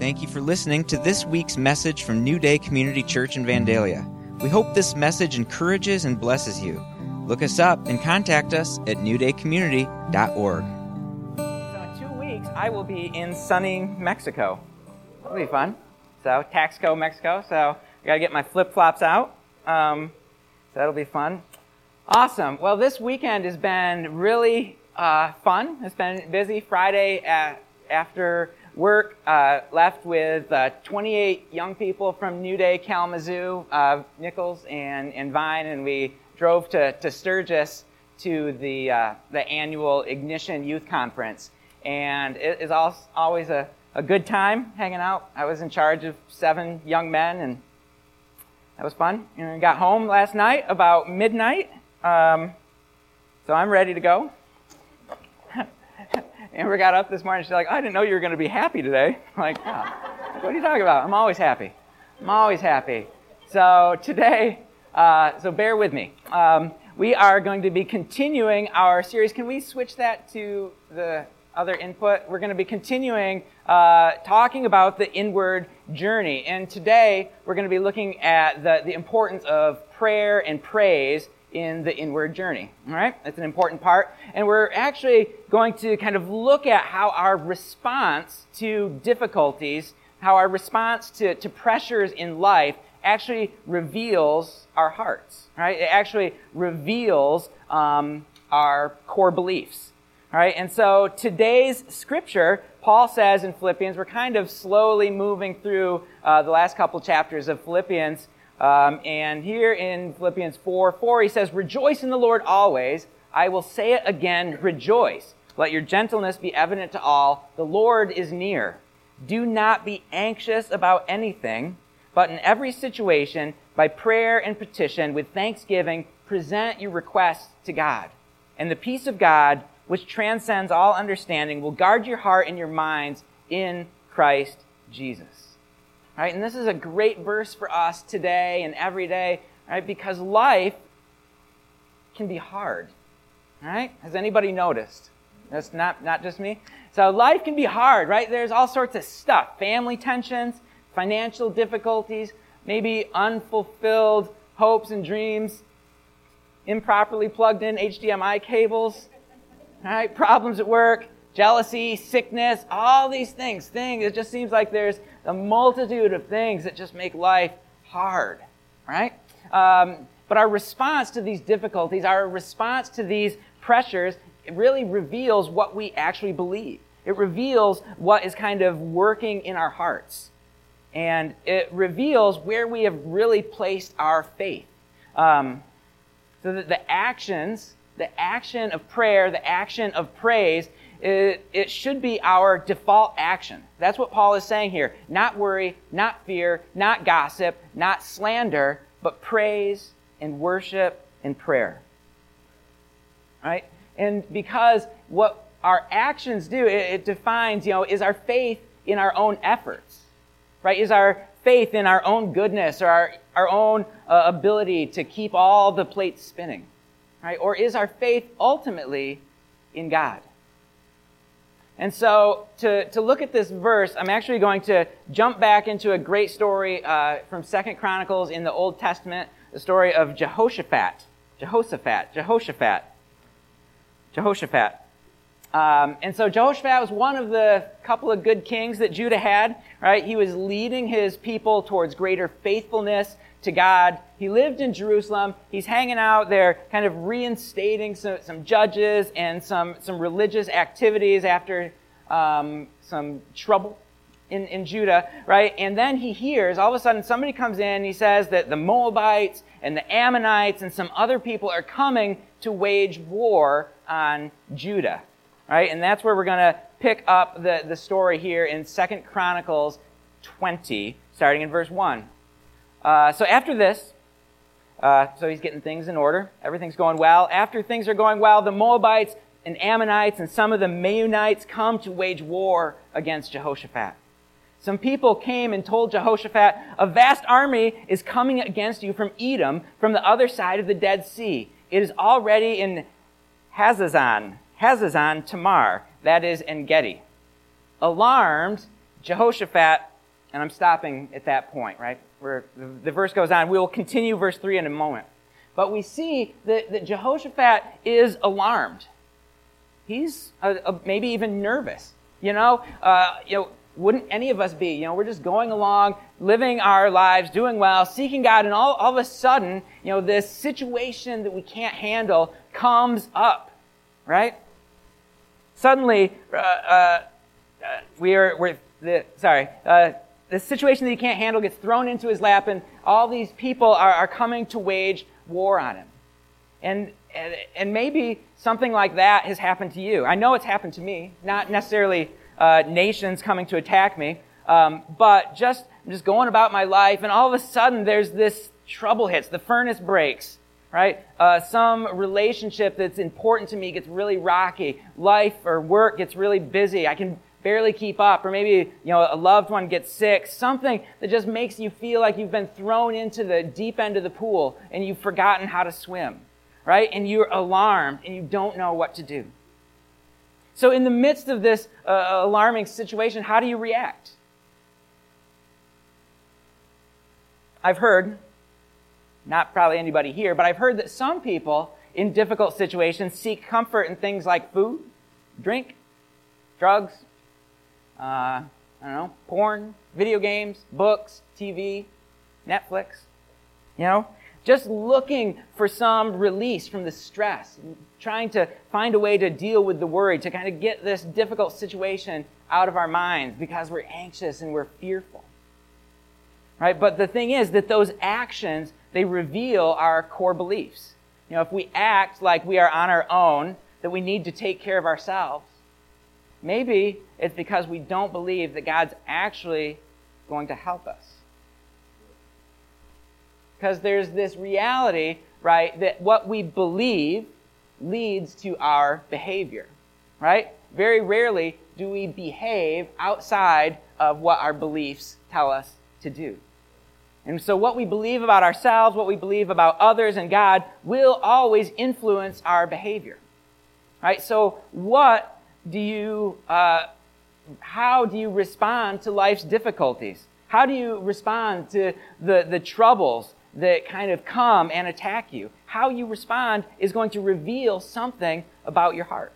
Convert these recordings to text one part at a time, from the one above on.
Thank you for listening to this week's message from New Day Community Church in Vandalia. We hope this message encourages and blesses you. Look us up and contact us at newdaycommunity.org. So, in two weeks, I will be in sunny Mexico. That'll be fun. So, Taxco, Mexico. So, I got to get my flip flops out. Um, so, that'll be fun. Awesome. Well, this weekend has been really uh, fun. It's been busy. Friday at, after work, uh, left with uh, 28 young people from New Day Kalamazoo, uh, Nichols and, and Vine, and we drove to, to Sturgis to the, uh, the annual Ignition Youth Conference. And it is always a, a good time hanging out. I was in charge of seven young men, and that was fun. And we got home last night about midnight. Um, so I'm ready to go. Amber got up this morning. She's like, I didn't know you were going to be happy today. I'm like, oh, what are you talking about? I'm always happy. I'm always happy. So today, uh, so bear with me. Um, we are going to be continuing our series. Can we switch that to the other input? We're going to be continuing uh, talking about the inward journey. And today, we're going to be looking at the, the importance of prayer and praise in the inward journey. All right? That's an important part. And we're actually going to kind of look at how our response to difficulties, how our response to, to pressures in life actually reveals our hearts. Right? It actually reveals um, our core beliefs. All right? And so today's scripture, Paul says in Philippians, we're kind of slowly moving through uh, the last couple chapters of Philippians. Um, and here in Philippians 4 4, he says, Rejoice in the Lord always. I will say it again, rejoice. Let your gentleness be evident to all. The Lord is near. Do not be anxious about anything, but in every situation, by prayer and petition, with thanksgiving, present your requests to God. And the peace of God, which transcends all understanding, will guard your heart and your minds in Christ Jesus. Right? And this is a great verse for us today and every day, right? Because life can be hard. Right? Has anybody noticed? That's not, not just me. So life can be hard, right? There's all sorts of stuff. Family tensions, financial difficulties, maybe unfulfilled hopes and dreams, improperly plugged in HDMI cables, right? Problems at work, jealousy, sickness, all these things. Things, it just seems like there's a multitude of things that just make life hard, right? Um, but our response to these difficulties, our response to these pressures, it really reveals what we actually believe. It reveals what is kind of working in our hearts. And it reveals where we have really placed our faith. Um, so that the actions, the action of prayer, the action of praise, it, it should be our default action. That's what Paul is saying here. Not worry, not fear, not gossip, not slander, but praise and worship and prayer. Right? And because what our actions do, it, it defines, you know, is our faith in our own efforts? Right? Is our faith in our own goodness or our, our own uh, ability to keep all the plates spinning? Right? Or is our faith ultimately in God? And so, to, to look at this verse, I'm actually going to jump back into a great story uh, from Second Chronicles in the Old Testament, the story of Jehoshaphat. Jehoshaphat. Jehoshaphat. Jehoshaphat. Um, and so Jehoshaphat was one of the couple of good kings that Judah had, right? He was leading his people towards greater faithfulness to God. He lived in Jerusalem. He's hanging out there, kind of reinstating some, some judges and some, some religious activities after um, some trouble in, in Judah, right? And then he hears, all of a sudden, somebody comes in, and he says that the Moabites and the Ammonites and some other people are coming to wage war on Judah, right? And that's where we're going to pick up the, the story here in Second Chronicles 20, starting in verse 1. Uh, so after this, uh, so he's getting things in order. Everything's going well. After things are going well, the Moabites and Ammonites and some of the Meunites come to wage war against Jehoshaphat. Some people came and told Jehoshaphat, a vast army is coming against you from Edom, from the other side of the Dead Sea. It is already in Hazazon, Hazazon Tamar, that is En Gedi. Alarmed, Jehoshaphat And I'm stopping at that point, right? Where the, verse goes on. We will continue verse 3 in a moment. But we see that, that Jehoshaphat is alarmed. He's uh, uh, maybe even nervous. You know, uh, you know, wouldn't any of us be? You know, we're just going along, living our lives, doing well, seeking God, and all, all of a sudden, you know, this situation that we can't handle comes up, right? Suddenly, uh, uh, uh we are, we're, the, sorry, the situation that he can't handle gets thrown into his lap, and all these people are, are coming to wage war on him. And, and, and maybe something like that has happened to you. I know it's happened to me, not necessarily uh, nations coming to attack me, um, but just I'm just going about my life, and all of a sudden there's this trouble hits. The furnace breaks, right? Uh, some relationship that's important to me gets really rocky. Life or work gets really busy. I can barely keep up, or maybe you know a loved one gets sick. Something that just makes you feel like you've been thrown into the deep end of the pool and you've forgotten how to swim, right? And you're alarmed and you don't know what to do. So, in the midst of this uh, alarming situation, how do you react? I've heard, not probably anybody here, but I've heard that some people in difficult situations seek comfort in things like food, drink, drugs, uh, I don't know, porn, video games, books, TV, Netflix. You know, just looking for some release from the stress, trying to find a way to deal with the worry, to kind of get this difficult situation out of our minds because we're anxious and we're fearful. Right? But the thing is that those actions, they reveal our core beliefs. You know, if we act like we are on our own, that we need to take care of ourselves, maybe it's because we don't believe that God's actually going to help us. Because there's this reality, right, that what we believe leads to our behavior, right? Very rarely do we behave outside of what our beliefs tell us to do. And so, what we believe about ourselves, what we believe about others and God, will always influence our behavior. Right? So, what do you, uh, how do you respond to life's difficulties? How do you respond to the, the troubles that kind of come and attack you. How you respond is going to reveal something about your heart.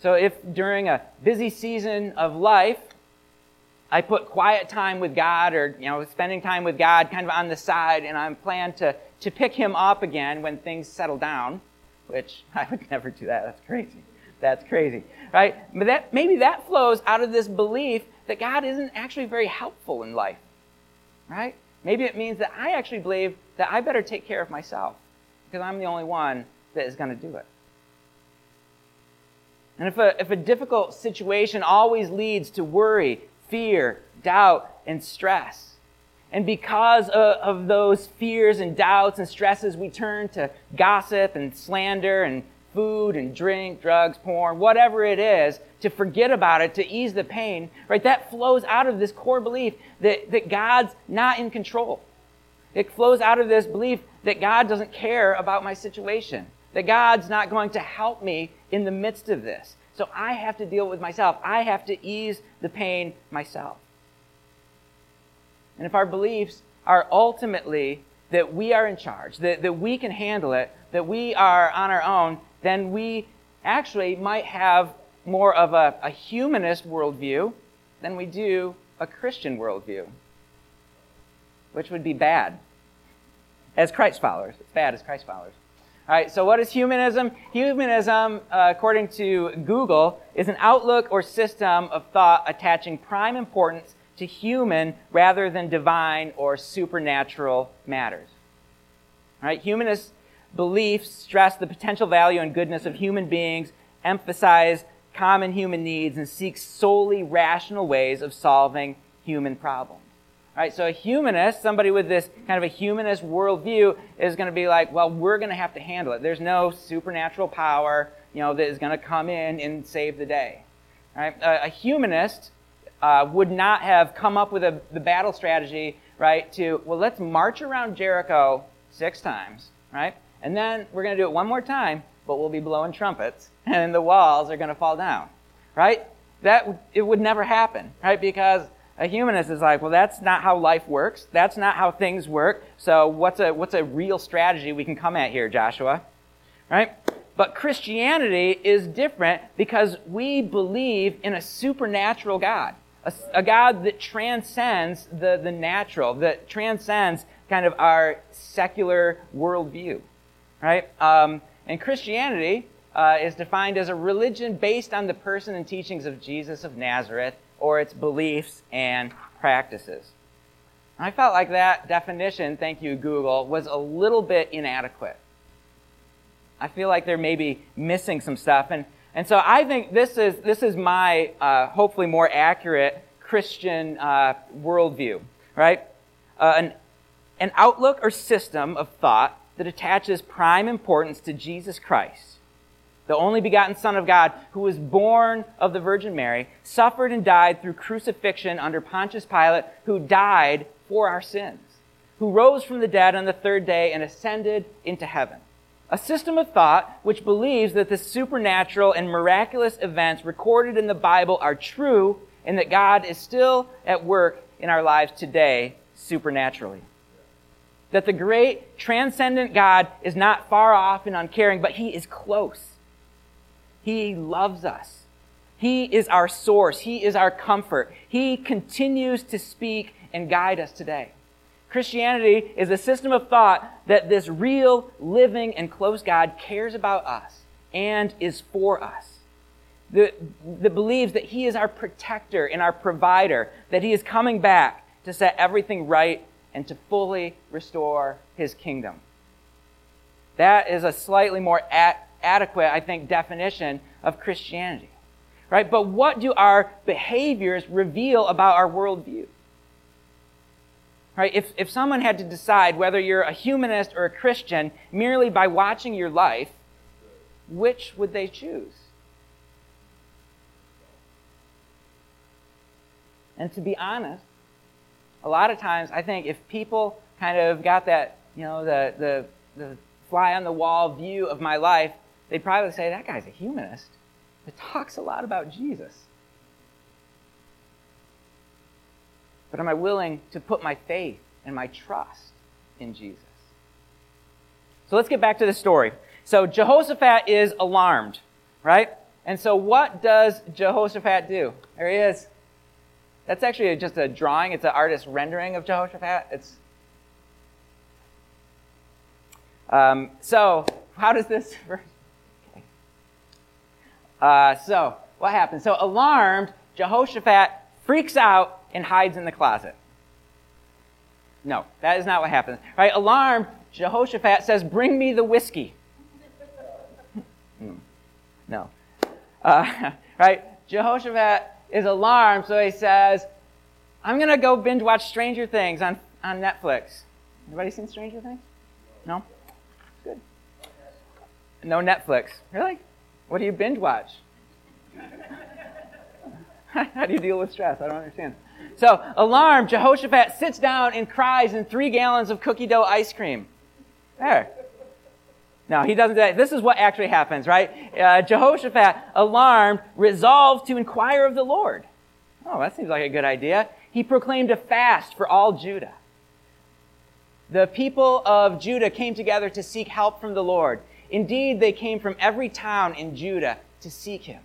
So, if during a busy season of life, I put quiet time with God or, you know, spending time with God kind of on the side and I'm plan to, to pick him up again when things settle down, which I would never do that. That's crazy. That's crazy, right? But that, maybe that flows out of this belief that God isn't actually very helpful in life right? Maybe it means that I actually believe that I better take care of myself because I'm the only one that is going to do it. And if a, if a difficult situation always leads to worry, fear, doubt, and stress, and because of, those fears and doubts and stresses, we turn to gossip and slander and food and drink, drugs, porn, whatever it is, to forget about it, to ease the pain, right? That flows out of this core belief that, that God's not in control. It flows out of this belief that God doesn't care about my situation, that God's not going to help me in the midst of this. So I have to deal with myself. I have to ease the pain myself. And if our beliefs are ultimately that we are in charge, that, that we can handle it, that we are on our own, then we actually might have more of a, a humanist worldview than we do a Christian worldview, which would be bad as Christ followers. It's bad as Christ followers. All right, so what is humanism? Humanism, uh, according to Google, is an outlook or system of thought attaching prime importance to human rather than divine or supernatural matters. All right, humanist beliefs stress the potential value and goodness of human beings, emphasize common human needs, and seek solely rational ways of solving human problems. Right, so a humanist, somebody with this kind of a humanist worldview, is going to be like, well, we're going to have to handle it. There's no supernatural power, you know, that is going to come in and save the day. Right? A, a humanist uh, would not have come up with a, the battle strategy, right? To well, let's march around Jericho six times, right? And then we're going to do it one more time, but we'll be blowing trumpets, and the walls are going to fall down. Right? that it would never happen, right? Because a humanist is like, well, that's not how life works. That's not how things work. So what's a what's a real strategy we can come at here, Joshua? Right? But Christianity is different because we believe in a supernatural God, a, a God that transcends the, the natural, that transcends kind of our secular worldview, right? Um, and Christianity uh, is defined as a religion based on the person and teachings of Jesus of Nazareth or its beliefs and practices. I felt like that definition, thank you, Google, was a little bit inadequate. I feel like they're maybe missing some stuff. And, and so I think this is, this is my uh, hopefully more accurate Christian uh, worldview, right? Uh, an, an outlook or system of thought that attaches prime importance to Jesus Christ the only begotten Son of God, who was born of the Virgin Mary, suffered and died through crucifixion under Pontius Pilate, who died for our sins, who rose from the dead on the third day and ascended into heaven. A system of thought which believes that the supernatural and miraculous events recorded in the Bible are true and that God is still at work in our lives today supernaturally. That the great transcendent God is not far off and uncaring, but he is close he loves us. He is our source. He is our comfort. He continues to speak and guide us today. Christianity is a system of thought that this real, living, and close God cares about us and is for us. That, that believes that He is our protector and our provider, that He is coming back to set everything right and to fully restore His kingdom. That is a slightly more at, adequate, I think, definition of Christianity. Right? But what do our behaviors reveal about our worldview? Right? If, if someone had to decide whether you're a humanist or a Christian merely by watching your life, which would they choose? And to be honest, a lot of times I think if people kind of got that, you know, the, the, the fly on the wall view of my life, they'd probably say, that guy's a humanist that talks a lot about Jesus. But am I willing to put my faith and my trust in Jesus? So let's get back to the story. So Jehoshaphat is alarmed, right? And so what does Jehoshaphat do? There he is. That's actually just a drawing. It's an artist's rendering of Jehoshaphat. It's um, so how does this uh, so, what happens? So, alarmed, Jehoshaphat freaks out and hides in the closet. No, that is not what happens. Right? Alarmed, Jehoshaphat says, Bring me the whiskey. Hmm. no. Uh, right? Jehoshaphat is alarmed, so he says, I'm going to go binge watch Stranger Things on, on Netflix. Anybody seen Stranger Things? No? Good. No Netflix. Really? What do you binge watch? How do you deal with stress? I don't understand. So, alarmed, Jehoshaphat sits down and cries in three gallons of cookie dough ice cream. There. No, he doesn't do that. This is what actually happens, right? Uh, Jehoshaphat, alarmed, resolved to inquire of the Lord. Oh, that seems like a good idea. He proclaimed a fast for all Judah. The people of Judah came together to seek help from the Lord. Indeed, they came from every town in Judah to seek him.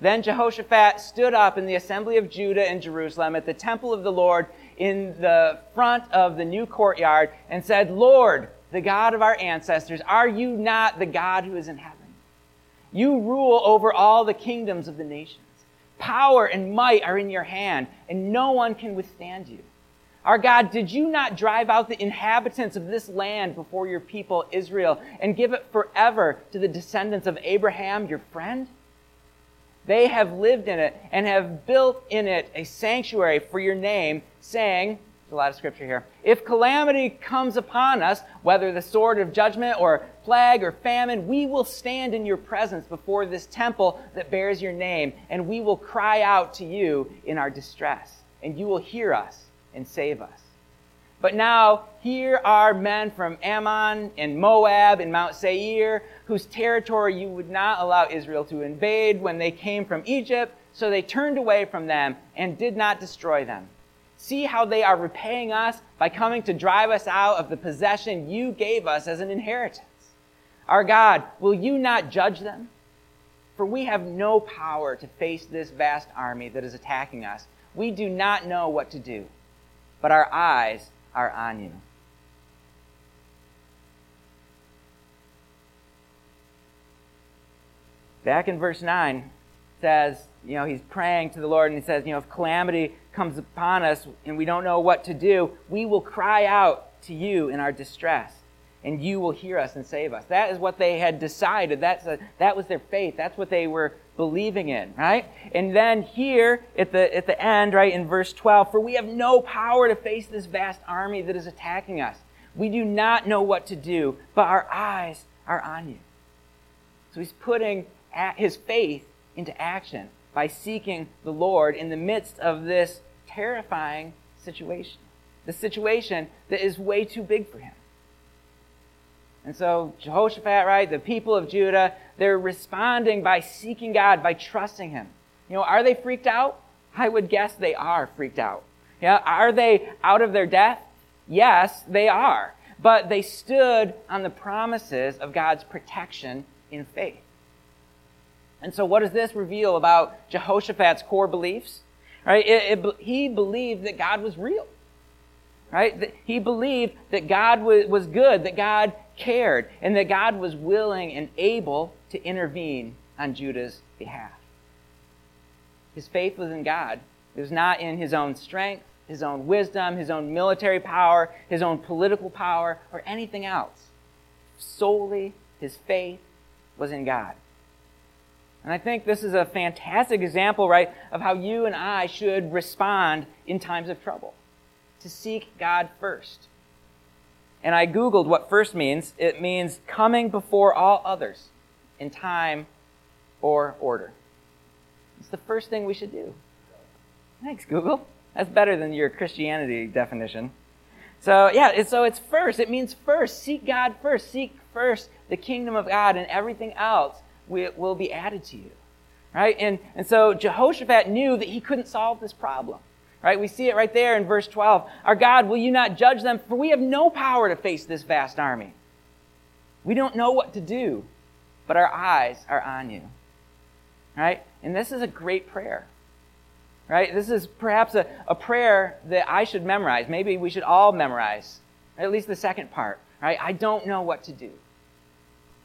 Then Jehoshaphat stood up in the assembly of Judah and Jerusalem at the temple of the Lord in the front of the new courtyard and said, Lord, the God of our ancestors, are you not the God who is in heaven? You rule over all the kingdoms of the nations. Power and might are in your hand, and no one can withstand you. Our God, did you not drive out the inhabitants of this land before your people Israel and give it forever to the descendants of Abraham, your friend? They have lived in it and have built in it a sanctuary for your name, saying, there's a lot of scripture here. If calamity comes upon us, whether the sword of judgment or plague or famine, we will stand in your presence before this temple that bears your name, and we will cry out to you in our distress, and you will hear us and save us. But now, here are men from Ammon and Moab and Mount Seir, whose territory you would not allow Israel to invade when they came from Egypt, so they turned away from them and did not destroy them. See how they are repaying us by coming to drive us out of the possession you gave us as an inheritance. Our God, will you not judge them? For we have no power to face this vast army that is attacking us. We do not know what to do, but our eyes are on you. Back in verse 9 says, you know, he's praying to the Lord and he says, you know, if calamity comes upon us and we don't know what to do, we will cry out to you in our distress and you will hear us and save us. That is what they had decided. That's a, that was their faith. That's what they were believing in, right? And then here at the, at the end, right, in verse 12, for we have no power to face this vast army that is attacking us. We do not know what to do, but our eyes are on you. So he's putting his faith into action by seeking the Lord in the midst of this terrifying situation. The situation that is way too big for him. And so Jehoshaphat, right, the people of Judah, they're responding by seeking God, by trusting Him. You know, are they freaked out? I would guess they are freaked out. Yeah, are they out of their depth? Yes, they are. But they stood on the promises of God's protection in faith. And so, what does this reveal about Jehoshaphat's core beliefs? Right? It, it, he believed that God was real. Right? He believed that God was, was good, that God cared, and that God was willing and able to intervene on Judah's behalf. His faith was in God. It was not in his own strength, his own wisdom, his own military power, his own political power, or anything else. Solely his faith was in God. And I think this is a fantastic example, right, of how you and I should respond in times of trouble. To seek God first and I Googled what first means. It means coming before all others in time or order. It's the first thing we should do. Thanks, Google. That's better than your Christianity definition. So, yeah, so it's first. It means first. Seek God first. Seek first the kingdom of God, and everything else will be added to you. Right? And, and so Jehoshaphat knew that he couldn't solve this problem. Right? We see it right there in verse 12. Our God, will you not judge them? For we have no power to face this vast army. We don't know what to do, but our eyes are on you. Right? And this is a great prayer. Right? This is perhaps a, a prayer that I should memorize. Maybe we should all memorize. At least the second part. Right? I don't know what to do.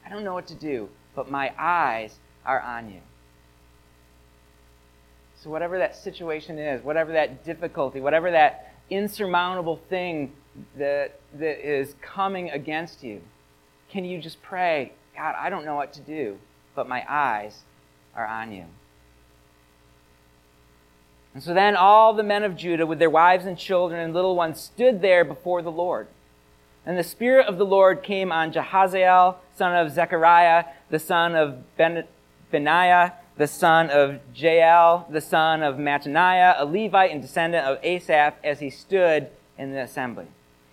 I don't know what to do, but my eyes are on you. So, whatever that situation is, whatever that difficulty, whatever that insurmountable thing that, that is coming against you, can you just pray, God, I don't know what to do, but my eyes are on you? And so then all the men of Judah, with their wives and children and little ones, stood there before the Lord. And the Spirit of the Lord came on Jehaziel, son of Zechariah, the son of ben- Benaiah, the son of Jael, the son of Mattaniah, a Levite and descendant of Asaph, as he stood in the assembly.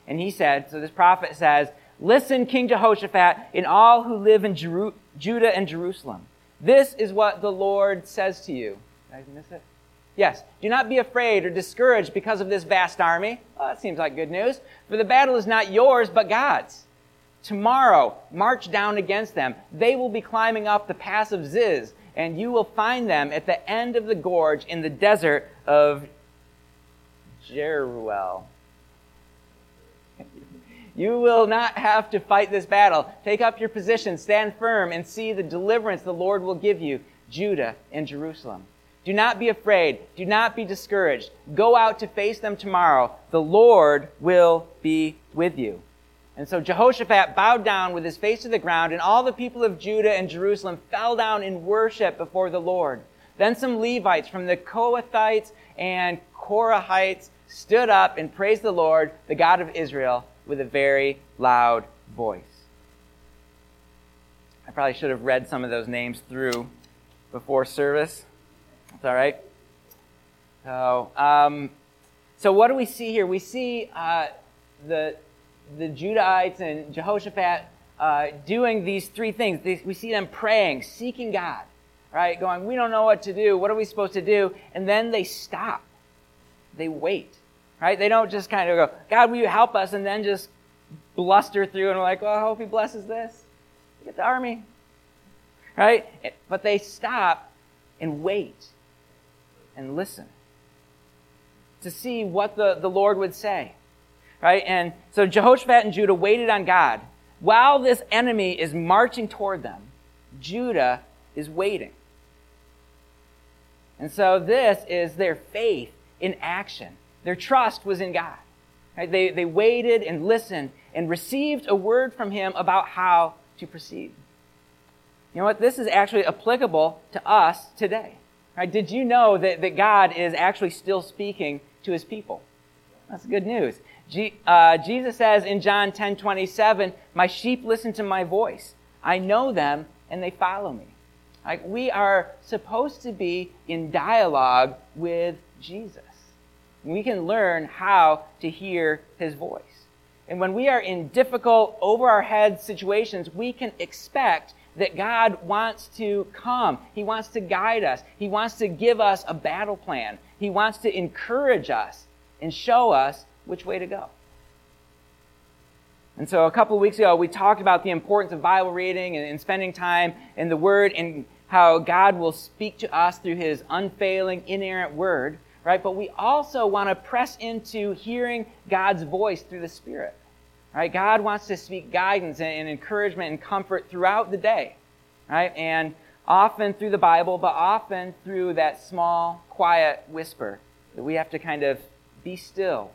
And he said, so this prophet says, Listen, King Jehoshaphat, and all who live in Jeru- Judah and Jerusalem. This is what the Lord says to you. Did I miss it? Yes. Do not be afraid or discouraged because of this vast army. Well, that seems like good news. For the battle is not yours, but God's. Tomorrow, march down against them. They will be climbing up the pass of Ziz and you will find them at the end of the gorge in the desert of Jeruel. You will not have to fight this battle. Take up your position, stand firm, and see the deliverance the Lord will give you, Judah and Jerusalem. Do not be afraid. Do not be discouraged. Go out to face them tomorrow. The Lord will be with you. And so Jehoshaphat bowed down with his face to the ground, and all the people of Judah and Jerusalem fell down in worship before the Lord. Then some Levites from the Kohathites and Korahites stood up and praised the Lord, the God of Israel, with a very loud voice. I probably should have read some of those names through before service. That's all right. So, um, so what do we see here? We see uh, the, the Judahites and Jehoshaphat uh, doing these three things. We see them praying, seeking God, right? Going, we don't know what to do. What are we supposed to do? And then they stop. They wait, right? They don't just kind of go, God, will you help us? And then just bluster through and we're like, well, I hope he blesses this. Get the army, right? But they stop and wait and listen to see what the, the Lord would say. Right? And so Jehoshaphat and Judah waited on God. While this enemy is marching toward them, Judah is waiting. And so this is their faith in action. Their trust was in God. Right? They, they waited and listened and received a word from him about how to proceed. You know what? This is actually applicable to us today. Right? Did you know that, that God is actually still speaking to his people? That's good news. Uh, Jesus says in John 10 27, My sheep listen to my voice. I know them and they follow me. Like we are supposed to be in dialogue with Jesus. We can learn how to hear his voice. And when we are in difficult, over our head situations, we can expect that God wants to come. He wants to guide us. He wants to give us a battle plan. He wants to encourage us and show us which way to go. And so a couple of weeks ago, we talked about the importance of Bible reading and, and spending time in the Word and how God will speak to us through His unfailing, inerrant Word, right? But we also want to press into hearing God's voice through the Spirit. Right? God wants to speak guidance and, encouragement and comfort throughout the day. Right? And often through the Bible, but often through that small, quiet whisper that we have to kind of be still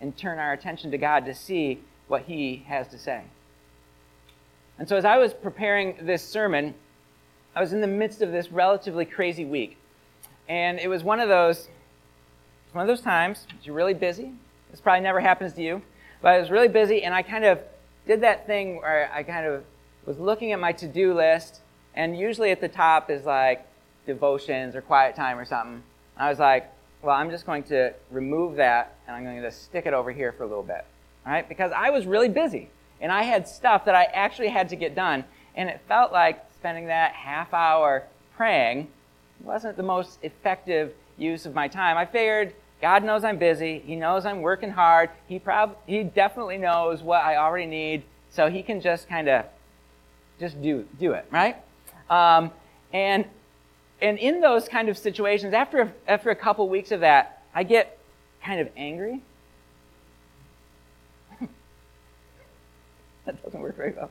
and turn our attention to God to see what He has to say. And so, as I was preparing this sermon, I was in the midst of this relatively crazy week. And it was one of those, one of those times, you're really busy. This probably never happens to you. But I was really busy, and I kind of did that thing where I kind of was looking at my to do list, and usually at the top is like devotions or quiet time or something. I was like, well, I'm just going to remove that, and I'm going to stick it over here for a little bit. All right? Because I was really busy, and I had stuff that I actually had to get done, and it felt like spending that half hour praying wasn't the most effective use of my time. I figured God knows I'm busy. He knows I'm working hard. He prob- he definitely knows what I already need, so he can just kind of just do do it, right? Um, and and in those kind of situations, after after a couple weeks of that, I get kind of angry. that doesn't work very well.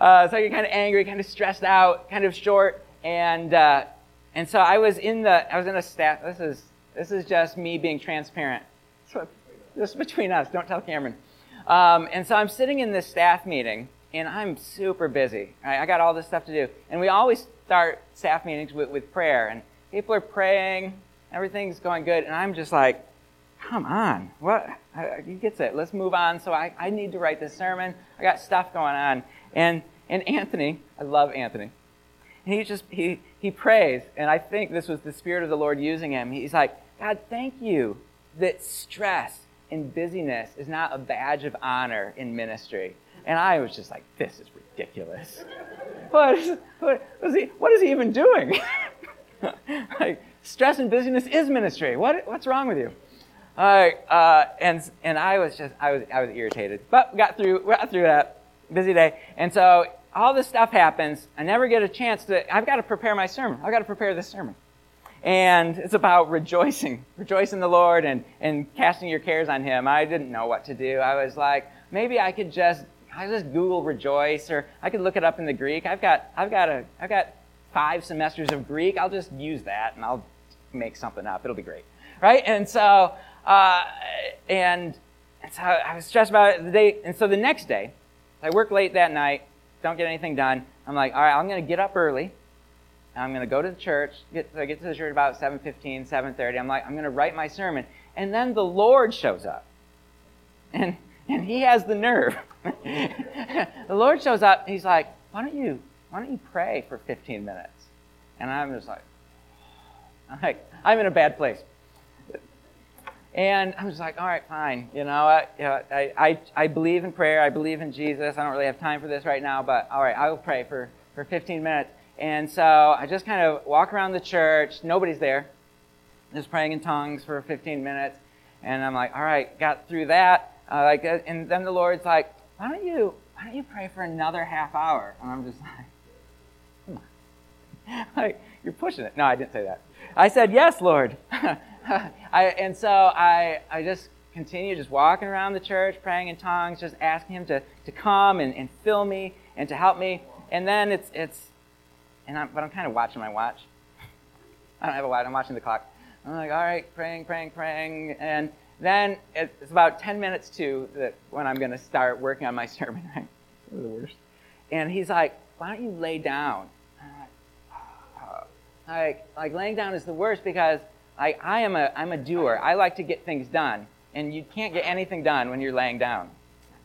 Uh, so I get kind of angry, kind of stressed out, kind of short, and uh, and so I was in the I was in a staff. This is this is just me being transparent. So, This is between us. Don't tell Cameron. Um, and so I'm sitting in this staff meeting, and I'm super busy. Right? I got all this stuff to do. And we always start staff meetings with, with prayer. And people are praying, everything's going good. And I'm just like, come on. What? He gets it. Let's move on. So I, I need to write this sermon. I got stuff going on. And, and Anthony, I love Anthony. And he just, he, he prays. And I think this was the Spirit of the Lord using him. He's like, God, thank you that stress and busyness is not a badge of honor in ministry. And I was just like, this is ridiculous. what, is, what, is, he, what is he even doing? like, stress and busyness is ministry. What, what's wrong with you? Right, uh, and, and I was just, I was, I was irritated. But got through, got through that busy day. And so all this stuff happens. I never get a chance to, I've got to prepare my sermon. I've got to prepare this sermon. And it's about rejoicing, rejoicing the Lord and, and casting your cares on Him. I didn't know what to do. I was like, maybe I could just, I just Google rejoice, or I could look it up in the Greek. I've got, I've got a, I've got five semesters of Greek. I'll just use that and I'll make something up. It'll be great, right? And so, uh, and, and so I was stressed about it the day. And so the next day, I work late that night, don't get anything done. I'm like, all right, I'm going to get up early I'm going to go to the church. Get, I get to the church about 7.15, 7.30. I'm like, I'm going to write my sermon. And then the Lord shows up. And, and he has the nerve. the Lord shows up. He's like, why don't you, why don't you pray for 15 minutes? And I'm just like, I'm like, I'm in a bad place. And I'm just like, all right, fine. You know, I, you know, I, I, I believe in prayer. I believe in Jesus. I don't really have time for this right now, but all right, I will pray for, for 15 minutes. And so I just kind of walk around the church. Nobody's there. Just praying in tongues for 15 minutes. And I'm like, all right, got through that. Uh, like, uh, and then the Lord's like, why don't you, why don't you pray for another half hour? And I'm just like, come on. like, you're pushing it. No, I didn't say that. I said, yes, Lord. I, and so I, I just continue just walking around the church, praying in tongues, just asking him to, to come and, and fill me and to help me. And then it's, it's and I'm, but I'm kind of watching my watch. I don't have a watch, I'm watching the clock. I'm like, all right, praying, praying, praying. And then it's about 10 minutes to when I'm going to start working on my sermon, right? the worst. And he's like, why don't you lay down? Like, like laying down is the worst because I, I am a, I'm a doer. I like to get things done. And you can't get anything done when you're laying down.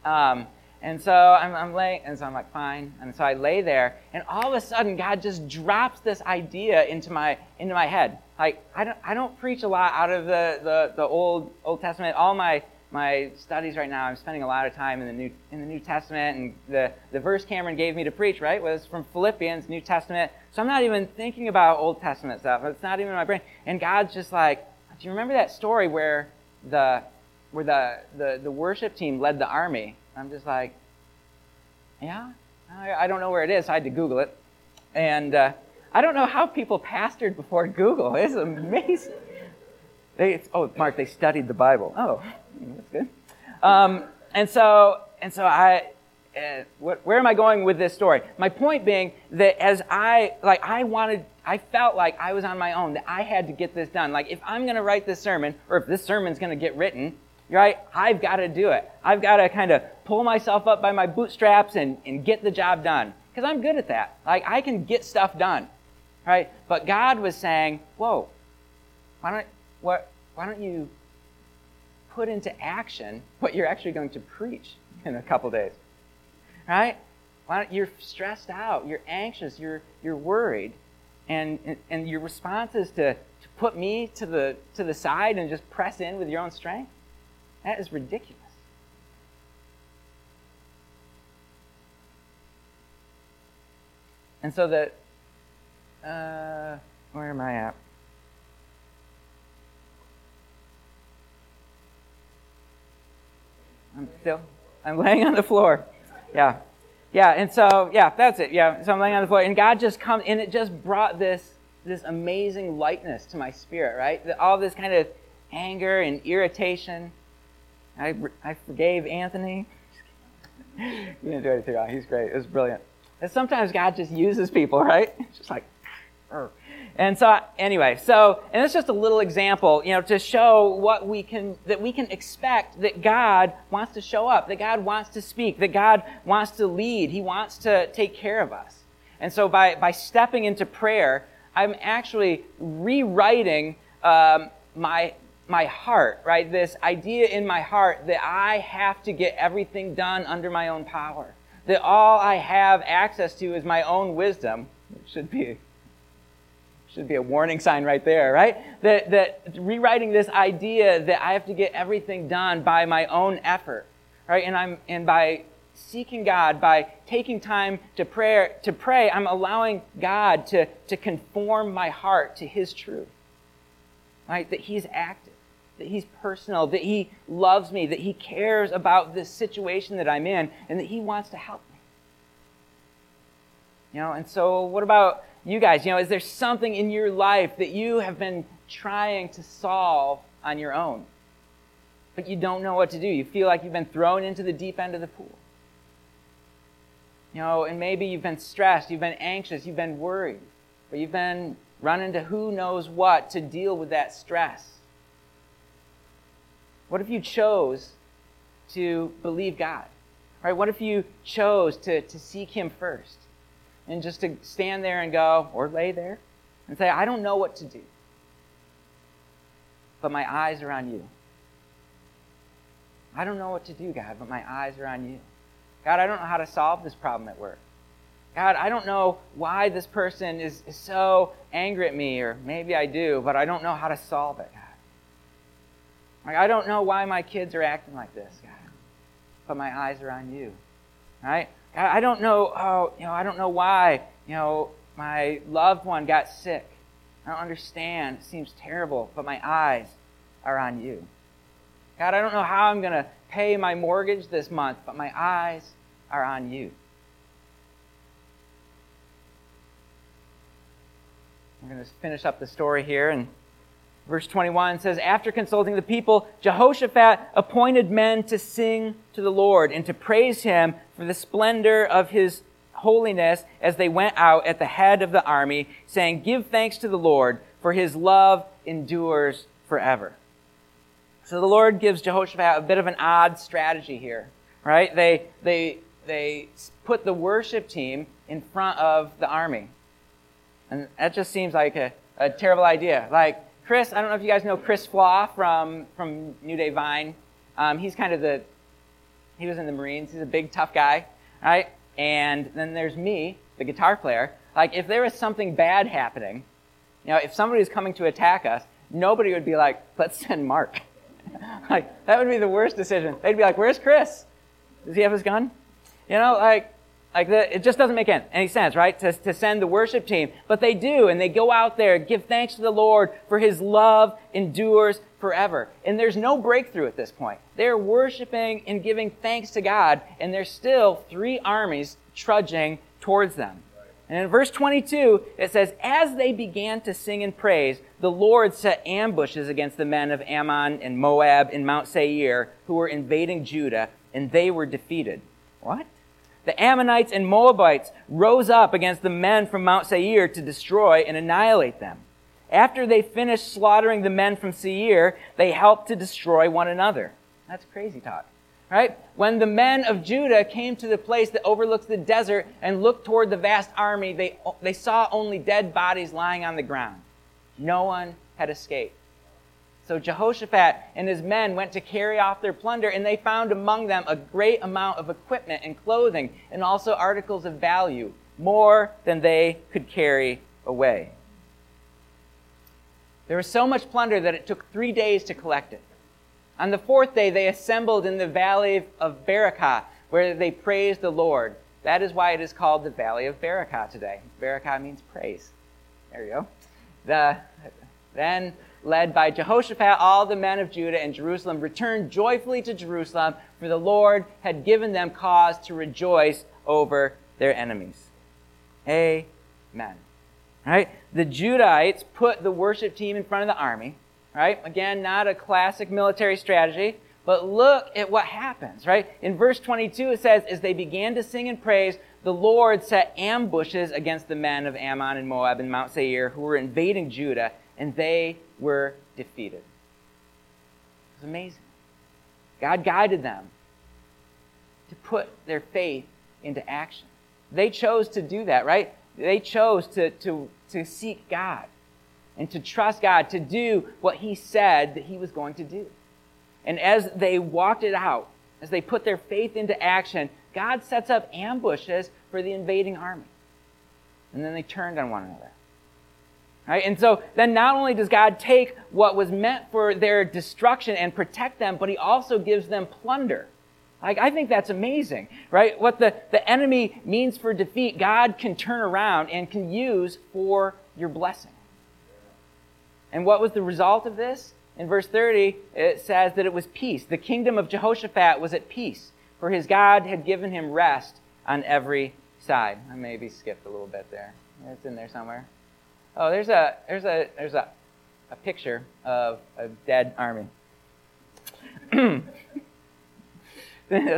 Um, and so I'm, I'm and so I'm like, fine. And so I lay there, and all of a sudden, God just drops this idea into my, into my head. Like, I don't, I don't preach a lot out of the, the, the Old, Old Testament. All my, my studies right now, I'm spending a lot of time in the New, in the New Testament, and the, the verse Cameron gave me to preach, right, was from Philippians, New Testament. So I'm not even thinking about Old Testament stuff. It's not even in my brain. And God's just like, do you remember that story where the, where the, the, the worship team led the army? I'm just like, yeah, I, don't know where it is. So I had to Google it. And uh, I don't know how people pastored before Google. It's amazing. They, oh, Mark, they studied the Bible. Oh, that's good. Um, and so, and so I, uh, what, where am I going with this story? My point being that as I, like, I wanted, I felt like I was on my own, that I had to get this done. Like, if I'm going to write this sermon, or if this sermon's going to get written, right? I've got to do it. I've got to kind of pull myself up by my bootstraps and, and get the job done. Because I'm good at that. Like, I can get stuff done, right? But God was saying, whoa, why don't, what, why don't you put into action what you're actually going to preach in a couple days, right? Why don't, you're stressed out, you're anxious, you're, you're worried, and, and, and your response is to, to put me to the, to the side and just press in with your own strength? That is ridiculous. And so that, uh, where am I at? I'm still, I'm laying on the floor. Yeah. Yeah, and so, yeah, that's it. Yeah, so I'm laying on the floor. And God just comes, and it just brought this, this amazing lightness to my spirit, right? All this kind of anger and irritation I, I forgave Anthony. you didn't do anything wrong. He's great. It was brilliant. And sometimes God just uses people, right? Just like, Arr. and so anyway, so and it's just a little example, you know, to show what we can that we can expect that God wants to show up, that God wants to speak, that God wants to lead, He wants to take care of us. And so by by stepping into prayer, I'm actually rewriting um, my my heart, right? This idea in my heart that I have to get everything done under my own power. That all I have access to is my own wisdom. It should be should be a warning sign right there, right? That, that rewriting this idea that I have to get everything done by my own effort, right? And I'm and by seeking God, by taking time to pray, to pray, I'm allowing God to, to conform my heart to His truth, right? That He's active that He's personal, that He loves me, that He cares about this situation that I'm in, and that He wants to help me. You know, and so what about you guys? You know, is there something in your life that you have been trying to solve on your own, but you don't know what to do? You feel like you've been thrown into the deep end of the pool. You know, and maybe you've been stressed, you've been anxious, you've been worried, or you've been running to who knows what to deal with that stress. What if you chose to believe God? Right? What if you chose to, to seek Him first? And just to stand there and go, or lay there, and say, I don't know what to do. But my eyes are on you. I don't know what to do, God, but my eyes are on you. God, I don't know how to solve this problem at work. God, I don't know why this person is, is so angry at me, or maybe I do, but I don't know how to solve it, God. Like, I don't know why my kids are acting like this, God, but my eyes are on you. Right? God, I don't know, oh, you know, I don't know why, you know, my loved one got sick. I don't understand. It seems terrible, but my eyes are on you. God, I don't know how I'm going to pay my mortgage this month, but my eyes are on you. We're going to finish up the story here. And verse 21 says After consulting the people, Jehoshaphat appointed men to sing to the Lord and to praise him for the splendor of his holiness as they went out at the head of the army, saying, Give thanks to the Lord, for his love endures forever. So the Lord gives Jehoshaphat a bit of an odd strategy here, right? They, they, they put the worship team in front of the army. And that just seems like a, a terrible idea. Like, Chris, I don't know if you guys know Chris Flaw from, from New Day Vine. Um, he's kind of the, he was in the Marines. He's a big, tough guy, right? And then there's me, the guitar player. Like, if there was something bad happening, you know, if somebody was coming to attack us, nobody would be like, let's send Mark. like, that would be the worst decision. They'd be like, where's Chris? Does he have his gun? You know, like, like the, it just doesn't make any sense, right? To, to send the worship team. But they do, and they go out there, give thanks to the Lord for his love endures forever. And there's no breakthrough at this point. They're worshiping and giving thanks to God, and there's still three armies trudging towards them. And in verse 22, it says, As they began to sing and praise, the Lord set ambushes against the men of Ammon and Moab and Mount Seir who were invading Judah, and they were defeated. What? The Ammonites and Moabites rose up against the men from Mount Seir to destroy and annihilate them. After they finished slaughtering the men from Seir, they helped to destroy one another. That's crazy talk right? When the men of Judah came to the place that overlooks the desert and looked toward the vast army, they, they saw only dead bodies lying on the ground. No one had escaped. So Jehoshaphat and his men went to carry off their plunder, and they found among them a great amount of equipment and clothing, and also articles of value, more than they could carry away. There was so much plunder that it took three days to collect it. On the fourth day, they assembled in the valley of Berachah, where they praised the Lord. That is why it is called the Valley of Berachah today. Berachah means praise. There you go. The, then, led by Jehoshaphat, all the men of Judah and Jerusalem returned joyfully to Jerusalem, for the Lord had given them cause to rejoice over their enemies. Amen. Right? The Judahites put the worship team in front of the army right? Again, not a classic military strategy, but look at what happens, right? In verse 22, it says, As they began to sing and praise, the Lord set ambushes against the men of Ammon and Moab and Mount Seir who were invading Judah, and they were defeated. It was amazing. God guided them to put their faith into action. They chose to do that, right? They chose to, to, to seek God and to trust God to do what He said that He was going to do. And as they walked it out, as they put their faith into action, God sets up ambushes for the invading army. And then they turned on one another. Right? And so then not only does God take what was meant for their destruction and protect them, but he also gives them plunder. Like, I think that's amazing, right? What the, the enemy means for defeat, God can turn around and can use for your blessing. And what was the result of this? In verse 30, it says that it was peace. The kingdom of Jehoshaphat was at peace, for his God had given him rest on every side. I maybe skipped a little bit there. It's in there somewhere. Oh, there's a there's a there's a, a picture of a dead army.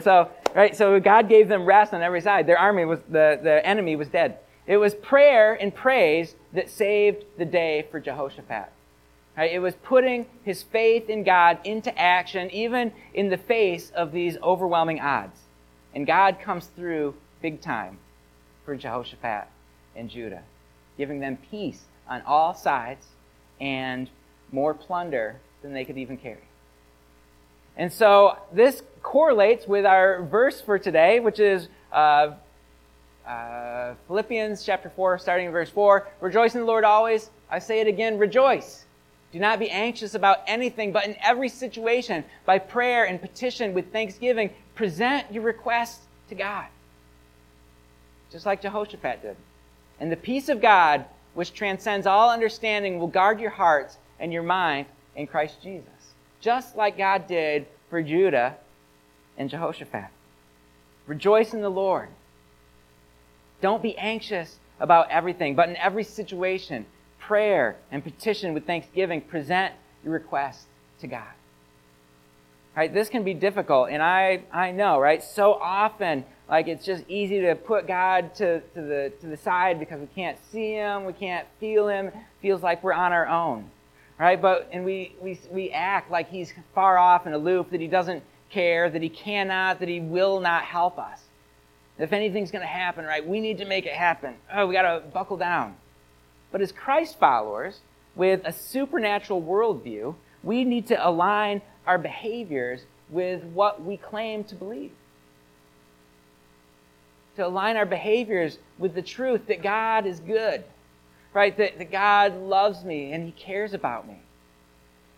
so right, so God gave them rest on every side. Their army was the, the enemy was dead. It was prayer and praise that saved the day for Jehoshaphat. Right? It was putting his faith in God into action, even in the face of these overwhelming odds. And God comes through big time for Jehoshaphat and Judah, giving them peace on all sides and more plunder than they could even carry. And so this correlates with our verse for today, which is uh, uh, Philippians chapter 4, starting in verse 4. Rejoice in the Lord always. I say it again, rejoice. Do not be anxious about anything, but in every situation, by prayer and petition with thanksgiving, present your requests to God. Just like Jehoshaphat did. And the peace of God, which transcends all understanding, will guard your hearts and your mind in Christ Jesus. Just like God did for Judah and Jehoshaphat. Rejoice in the Lord. Don't be anxious about everything, but in every situation, prayer and petition with thanksgiving, present your request to God. Right? This can be difficult, and I, I know, right? So often, like it's just easy to put God to, to, the, to the side because we can't see Him, we can't feel Him. Feels like we're on our own. Right? But and we, we, we act like He's far off and aloof, that He doesn't care, that He cannot, that He will not help us. If anything's going to happen, right, we need to make it happen. Oh, we got to buckle down. But as Christ followers, with a supernatural worldview, we need to align our behaviors with what we claim to believe. To align our behaviors with the truth that God is good, right? That, that God loves me and He cares about me.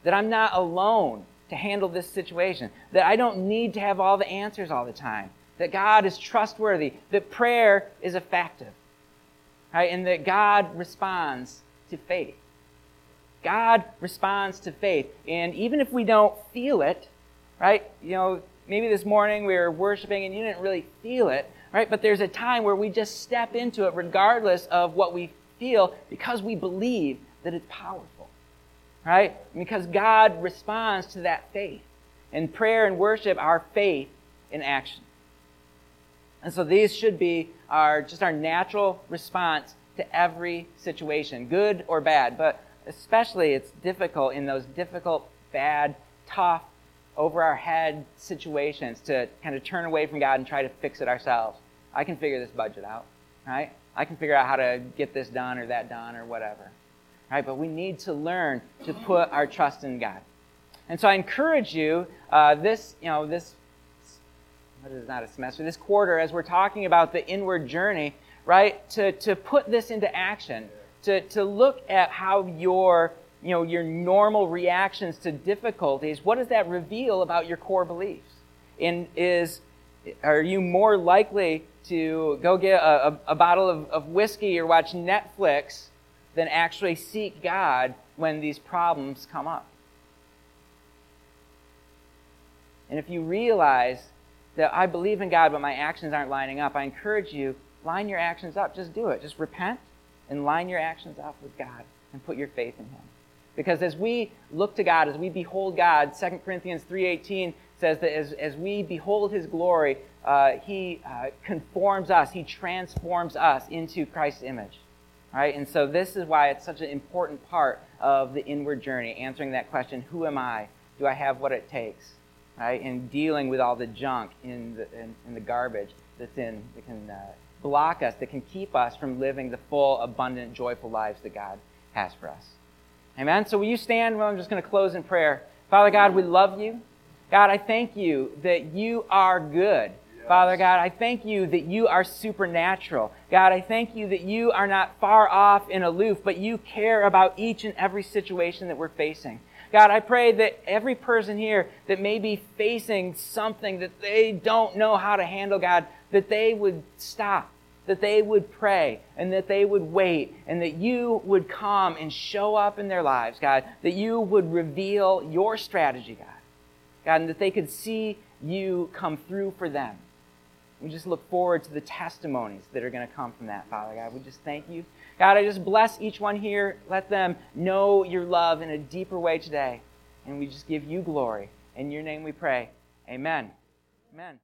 That I'm not alone to handle this situation. That I don't need to have all the answers all the time. That God is trustworthy. That prayer is effective right? And that God responds to faith. God responds to faith. And even if we don't feel it, right? You know, maybe this morning we were worshiping and you didn't really feel it, right? But there's a time where we just step into it regardless of what we feel because we believe that it's powerful, right? Because God responds to that faith. And prayer and worship are faith in action. And so these should be our just our natural response to every situation, good or bad. But especially it's difficult in those difficult, bad, tough, over our head situations to kind of turn away from God and try to fix it ourselves. I can figure this budget out, right? I can figure out how to get this done or that done or whatever. Right? But we need to learn to put our trust in God. And so I encourage you, uh, this, you know, this what is not a semester, this quarter, as we're talking about the inward journey, right, to, to put this into action, to, to look at how your, you know, your normal reactions to difficulties, what does that reveal about your core beliefs? And is, are you more likely to go get a, a, a bottle of, of whiskey or watch Netflix than actually seek God when these problems come up? And if you realize that I believe in God, but my actions aren't lining up, I encourage you, line your actions up. Just do it. Just repent and line your actions up with God and put your faith in Him. Because as we look to God, as we behold God, 2 Corinthians 3.18 says that as, as we behold His glory, uh, He uh, conforms us, He transforms us into Christ's image. Right? And so this is why it's such an important part of the inward journey, answering that question, who am I? Do I have what it takes? Right? And dealing with all the junk in the, in, in the garbage that's in, that can uh, block us, that can keep us from living the full, abundant, joyful lives that God has for us. Amen? So will you stand? Well, I'm just going to close in prayer. Father God, we love you. God, I thank you that you are good. Father God, I thank you that you are supernatural. God, I thank you that you are not far off and aloof, but you care about each and every situation that we're facing. God, I pray that every person here that may be facing something that they don't know how to handle, God, that they would stop, that they would pray, and that they would wait, and that you would come and show up in their lives, God, that you would reveal your strategy, God, God, and that they could see you come through for them. We just look forward to the testimonies that are going to come from that, Father God. We just thank you God, I just bless each one here. Let them know your love in a deeper way today. And we just give you glory. In your name we pray. Amen. Amen.